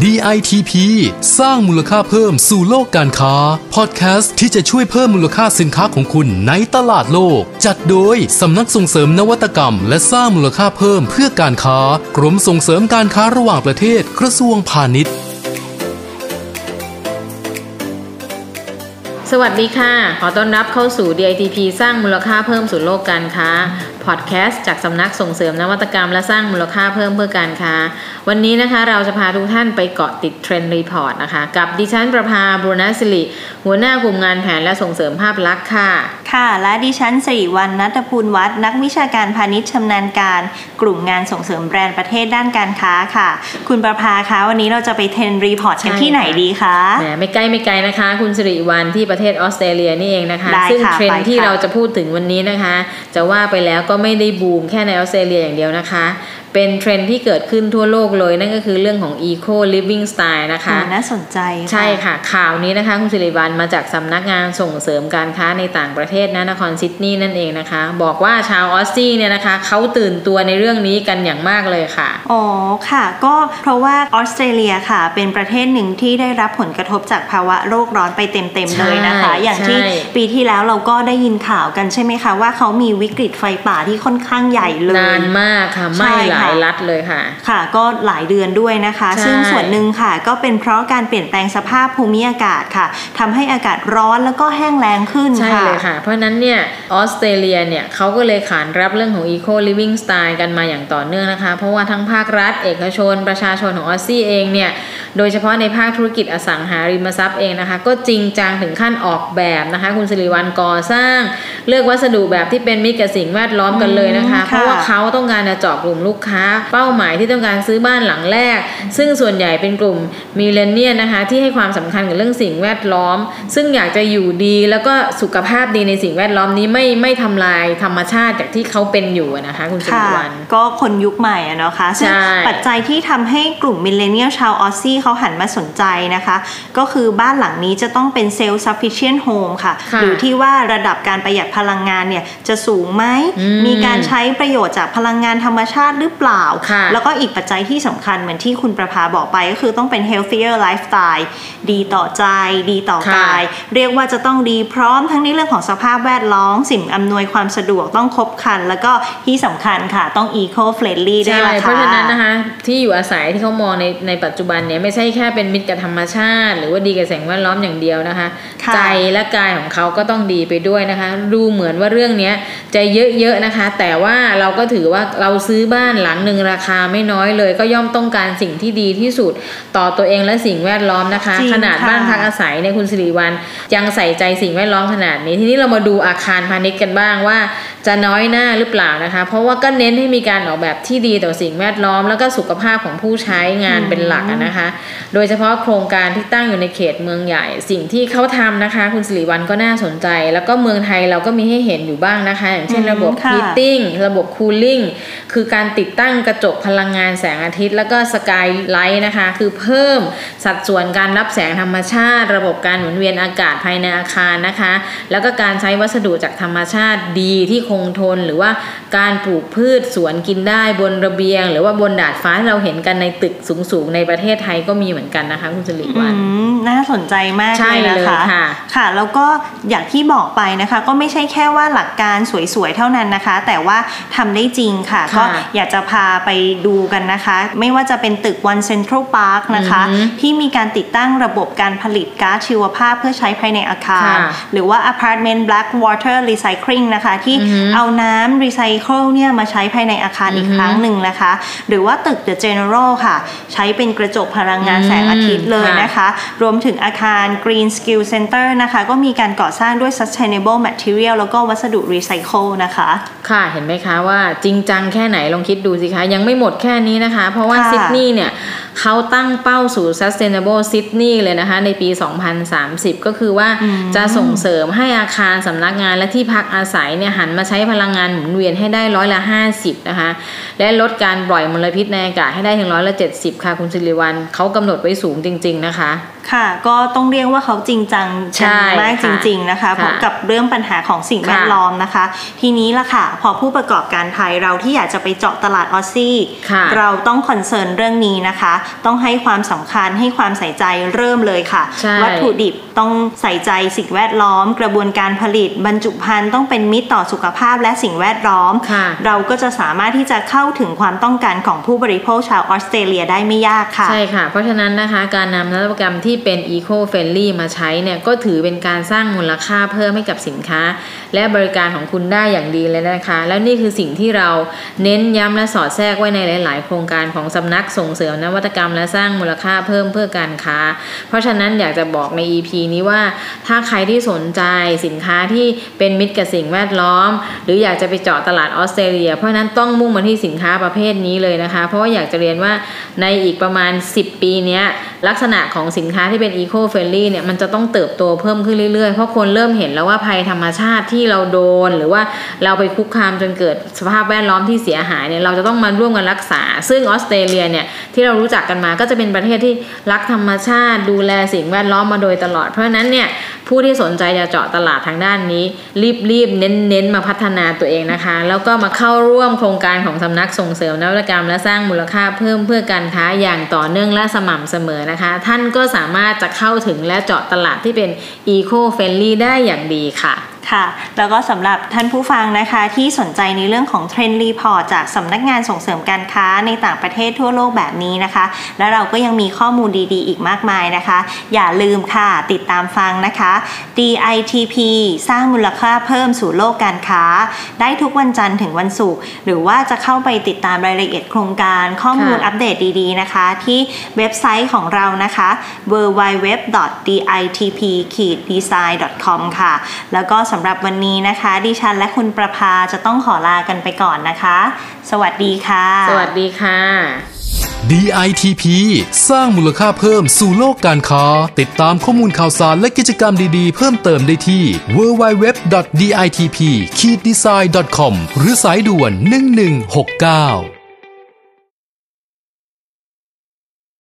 DITP สร้างมูลค่าเพิ่มสู่โลกการค้า พอดแคสต์ที่จะช่วยเพิ่มมูลค่าสินค้าของคุณในตลาดโลก จัดโดยสำนักส่งเสริมนวัตกรรม และสร้างมูลค่าเพิ่มเพื่อการค้า กรมส่งเสริมการค้าระหว่างประเทศกระทรวงพาณิชย์ สวัสดีค่ะ ขอต้อนรับเข้าสู่ DITP สร้างมูลค่าเพิ่มสู่โลกการค้าพอดแคสต์จากสำนักส่งเสริมนวัตกรรมและสร้างมูลค่าเพิ่มเพื่อการค้าวันนี้นะคะเราจะพาทุกท่านไปเกาะติด Trend Report นะคะ กับดิฉันประภาบุรณศิริหัวหน้ากลุ่มงานแผนและส่งเสริมภาพลักษณ์ค่ะ ค่ะ และดิฉันสิริวัลนัทภูลวัฒน์นักวิชาการพาณิชย์ชำนาญการ กลุ่มงานส่งเสริมแบรนด์ประเทศด้านการค้าค่ะ คุณประภาคะวันนี้เราจะไป Trend Report กันใช่ที่ไหนค่ะดีคะแหมไม่ใกล้ไม่ไกลนะคะ คุณสิริวัลที่ประเทศออสเตรเลียนี่เองนะคะได้ซึ่งค่ะเทรนไปด์ที่ค่ะเราจะพูดถึงวันนี้นะคะ จะว่าไปแล้วก็ไม่ได้บูมแค่ในออสเตรเลียอย่างเดียวนะคะ เป็นเทรนด์ที่เกิดขึ้นทั่วโลกเลย นั่นก็คือเรื่องของ Eco Living Style นะคะโอ้น่าสนใจใช่ค่ะ ข่าวนี้นะคะคุณสิริวัลมาจากสำนักงานส่งเสริมการค้าในต่างประเทศนะนครซิดนีย์นั่นเองนะคะ บอกว่าชาว Aussie เนี่ยนะคะเขาตื่นตัวในเรื่องนี้กันอย่างมากเลยค่ะ อ๋อค่ะ ก็เพราะว่าออสเตรเลียค่ะ เป็นประเทศหนึ่งที่ได้รับผลกระทบจากภาวะโลกร้อนไปเต็มๆเลยนะคะใช่อย่างที่ใช่ปีที่แล้วเราก็ได้ยินข่าวกันใช่ไหมคะว่าเขามีวิกฤตไฟป่าที่ค่อนข้างใหญ่เลยนานมากค่ะใช่ไม่หลายค่ะรัฐเลยค่ะ ค่ะ ก็หลายเดือนด้วยนะคะใช่ซึ่งส่วนหนึ่งค่ะ ก็เป็นเพราะการเปลี่ยนแปลงสภาพภูมิอากาศค่ะทำให้อากาศร้อนแล้วก็แห้งแล้งขึ้นใช่ค่ะเลยค่ะ เพราะฉะนั้นเนี่ยออสเตรเลียเนี่ยเขาก็เลยขานรับเรื่องของ Eco Living Style กันมาอย่างต่อเนื่องนะคะ เพราะว่าทั้งภาครัฐ เอกชน ประชาชนของออสซี่เองเนี่ยโดยเฉพาะในภาคธุรกิจอสังหาริมทรัพย์เองนะคะ ก็จริงจังถึงขั้นออกแบบนะคะ คุณสิริวัลก่อสร้าง เลือกวัสดุแบบที่เป็นมิตรกับสิ่งแวดล้อมกันเลยนะคะอืมค่ะเพราะว่าเขาต้องการจะเจาะกลุ่มลูกค้า เป้าหมายที่ต้องการซื้อบ้านหลังแรก ซึ่งส่วนใหญ่เป็นกลุ่ม millennial นะคะที่ให้ความสำคัญกับเรื่องสิ่งแวดล้อม ซึ่งอยากจะอยู่ดีแล้วก็สุขภาพดีในสิ่งแวดล้อมนี้ไม่ไม่ทำลายธรรมชาติจากที่เขาเป็นอยู่อะนะคะคุณสิริค่ะวัลก็คนยุคใหม่อะเนาะคะซึ่งใช่ปัจจัยที่ทำให้กลุ่ม millennial ชาว Aussie เขาหันมาสนใจนะคะ ก็คือบ้านหลังนี้จะต้องเป็นเซลล์ sufficient home ค่ะค่ะหรือที่ว่าระดับการประหยัดพลังงานเนี่ยจะสูงไหมอืมมีการใช้ประโยชน์จากพลังงานธรรมชาติหรือเปล่าค่ะแล้วก็อีกปัจจัยที่สำคัญเหมือนที่คุณประภาบอกไปก็คือต้องเป็น healthier lifestyle ดีต่อใจดีต่อค่ะกาย เรียกว่าจะต้องดีพร้อมทั้งในเรื่องของสภาพแวดล้อมสิ่งอำนวยความสะดวกต้องครบครัน แล้วก็ที่สำคัญค่ะต้อง eco friendly ด้วยใช่ล่ะเพค่ะราะฉะนั้นนะคะ ที่อยู่อาศัยที่เขามองในในปัจจุบันเนี่ยไม่ใช่แค่เป็นมิตรกับธรรมชาติ หรือว่าดีกับสิ่งแวดล้อมอย่างเดียวนะคะค่ะใจและกายของเขาก็ต้องดีไปด้วยนะคะ ดูเหมือนว่าเรื่องเนี้ยจะเยอะๆนะคะ แต่ว่าเราก็ถือว่าเราซื้อบ้านหลังหนึ่งราคาไม่น้อยเลยก็ย่อมต้องการสิ่งที่ดีที่สุดต่อตัวเองและสิ่งแวดล้อมนะคะจริงขนาดค่ะบ้านพักอาศัยเนี่ยคุณสิริวัลยังใส่ใจสิ่งแวดล้อมขนาดนี้ ทีนี้เรามาดูอาคารพาณิชย์กันบ้างว่า จะน้อยหน้าหรือเปล่านะคะ เพราะว่าก็เน้นให้มีการออกแบบที่ดีต่อสิ่งแวดล้อม แล้วก็สุขภาพของผู้ใช้งานเป็นหลักอะนะคะ โดยเฉพาะโครงการที่ตั้งอยู่ในเขตเมืองใหญ่ สิ่งที่เขาทำนะคะ คุณสิริวัลก็น่าสนใจ แล้วก็เมืองไทยเราก็มีให้เห็นอยู่บ้างนะคะ อย่างเช่นอืมระบบค่ะ heating ระบบ cooling คือการติดตั้งกระจกพลังงานแสงอาทิตย์แล้วก็สกายไลท์นะคะ คือเพิ่มสัดส่วนการรับแสงธรรมชาติ ระบบการหมุนเวียนอากาศภายในอาคารนะคะ แล้วก็การใช้วัสดุจากธรรมชาติดีที่คงทน หรือว่าการปลูกพืชสวนกินได้บนระเบียง หรือว่าบนดาดฟ้าที่เราเห็นกันในตึกสูงๆในประเทศไทยก็มีเหมือนกันนะคะคุณสิริอืวัลมน่าสนใจมากใช่เลยนะคะเลยค่ะค่ะ แล้วก็อย่างที่บอกไปนะคะ ก็ไม่ใช่แค่ว่าหลักการสวยๆเท่านั้นนะคะ แต่ว่าทำได้จริงค่ะค่ะ ก็อยากจะพาไปดูกันนะคะไม่ว่าจะเป็นตึก One Central Park นะคะอือหือที่มีการติดตั้งระบบการผลิตก๊าซชีวภาพเพื่อใช้ภายในอาคารค่ะหรือว่า Apartment Black Water Recycling นะคะ ที่อือหือเอาน้ำรีไซเคิลเนี่ยมาใช้ภายในอาคารอีกอือหือครั้งหนึ่งนะคะ หรือว่าตึก The General ค่ะ ใช้เป็นกระจกพลังงานแสงอาทิตย์เลยค่ะนะคะ รวมถึงอาคาร Green Skill Center นะคะ ก็มีการก่อสร้างด้วย Sustainable Material แล้วก็วัสดุรีไซเคิลนะคะ ค่ะเห็นไหมคะว่าจริงจังแค่ไหนลองคิดดูสิคะ ยังไม่หมดแค่นี้นะคะเพราะว่าค่ะซิดนีย์เนี่ยเขาตั้งเป้าสู่ sustainable Sydney เลยนะคะ ในปี 2030 ก็คือว่าอืมจะส่งเสริมให้อาคารสำนักงานและที่พักอาศัยเนี่ยหันมาใช้พลังงานหมุนเวียนให้ได้ร้อยละ 50 นะคะ และลดการปล่อยมลพิษในอากาศให้ได้ถึงร้อยละ 70 ค่ะคุณสิริวัลเขากำหนดไว้สูงจริง ๆ นะคะค่ะ ก็ต้องเรียกว่าเขาจริงจังใช่กันมากจค่ะริง ๆ นะคะค่ะเพราะกับเรื่องปัญหาของสิ่งแวดล้อมนะคะ ทีนี้ล่ะค่ะ พอผู้ประกอบการไทยเราที่อยากจะไปเจาะตลาด Aussie ค่ะเราต้อง concern เรื่องนี้นะคะ ต้องให้ความสำคัญให้ความใส่ใจเริ่มเลยค่ะใช่วัตถุดิบต้องใส่ใจสิ่งแวดล้อม กระบวนการผลิตบรรจุภัณฑ์ต้องเป็นมิตรต่อสุขภาพและสิ่งแวดล้อมค่ะเราก็จะสามารถที่จะเข้าถึงความต้องการของผู้บริโภคชาวออสเตรเลียได้ไม่ยากค่ะ ใช่ค่ะ เพราะฉะนั้นนะคะการนำนวัตกรรมที่เป็น Eco Friendly มาใช้เนี่ยก็ถือเป็นการสร้างมูลค่าเพิ่มให้กับสินค้า และบริการของคุณได้อย่างดีเลยนะคะ แล้วนี่คือสิ่งที่เราเน้นย้ำและสอดแทรกไว้ในหลาย ๆ โครงการของสำนักส่งเสริมนวัตกรรม และสร้างมูลค่าเพิ่มเพื่อการค้า เพราะฉะนั้นอยากจะบอกใน EP นี้ว่าถ้าใครที่สนใจสินค้าที่เป็นมิตรกับสิ่งแวดล้อม หรืออยากจะไปเจาะตลาดออสเตรเลีย เพราะฉะนั้นต้องมุ่งมาที่สินค้าประเภทนี้เลยนะคะ เพราะว่าอยากจะเรียนว่าในอีกประมาณ 10 ปีนี้ลักษณะของสินค้าที่เป็น Eco Friendly เนี่ยมันจะต้องเติบโตเพิ่มขึ้นเรื่อยๆ เพราะคนเริ่มเห็นแล้วว่าภัยธรรมชาติที่เราโดน หรือว่าเราไปคุกคามจนเกิดสภาพแวดล้อมที่เสียหายเนี่ยเราจะต้องมาร่วมกันรักษา ซึ่งออสสเตรเลียเนี่ยที่เรารู้จักกันมาก็จะเป็นประเทศที่รักธรรมชาติ ดูแลสิ่งแวดล้อมมาโดยตลอด เพราะฉะนั้นเนี่ยผู้ที่สนใจจะเจาะตลาดทางด้านนี้ รีบๆเน้นๆมาพัฒนาตัวเองนะคะ แล้วก็มาเข้าร่วมโครงการของสำนักส่งเสริมนวัตกรรม และสร้างมูลค่าเพิ่มเพื่อการค้าอย่างต่อเนื่องและสม่ำเสมอนะคะ ท่านก็สามารถจะเข้าถึงและเจาะตลาดที่เป็น Eco Friendly ได้อย่างดีค่ะ ค่ะ แล้วก็สำหรับท่านผู้ฟังนะคะที่สนใจในเรื่องของ Trend Report จากสำนักงานส่งเสริมการค้าในต่างประเทศทั่วโลกแบบนี้นะคะ และเราก็ยังมีข้อมูลดีๆ อีกมากมายนะคะ อย่าลืมค่ะติดตามฟังนะคะ DITP สร้างมูลค่าเพิ่มสู่โลกการค้า ได้ทุกวันจันทร์ถึงวันศุกร์หรือว่าจะเข้าไปติดตามรายละเอียดโครงการข้อมูลค่ะอัปเดตดีๆนะคะ ที่เว็บไซต์ของเรานะคะ www.ditp-design.com ค่ะ แล้วก็สำหรับวันนี้นะคะ ดิฉันและคุณประภาจะต้องขอลากันไปก่อนนะคะ สวัสดีค่ะ สวัสดีค่ะ DITP สร้างมูลค่าเพิ่มสู่โลกการค้า ติดตามข้อมูลข่าวสารและกิจกรรมดีๆ เพิ่มเติมได้ที่ www.ditp-design.com หรือสายด่วน 1169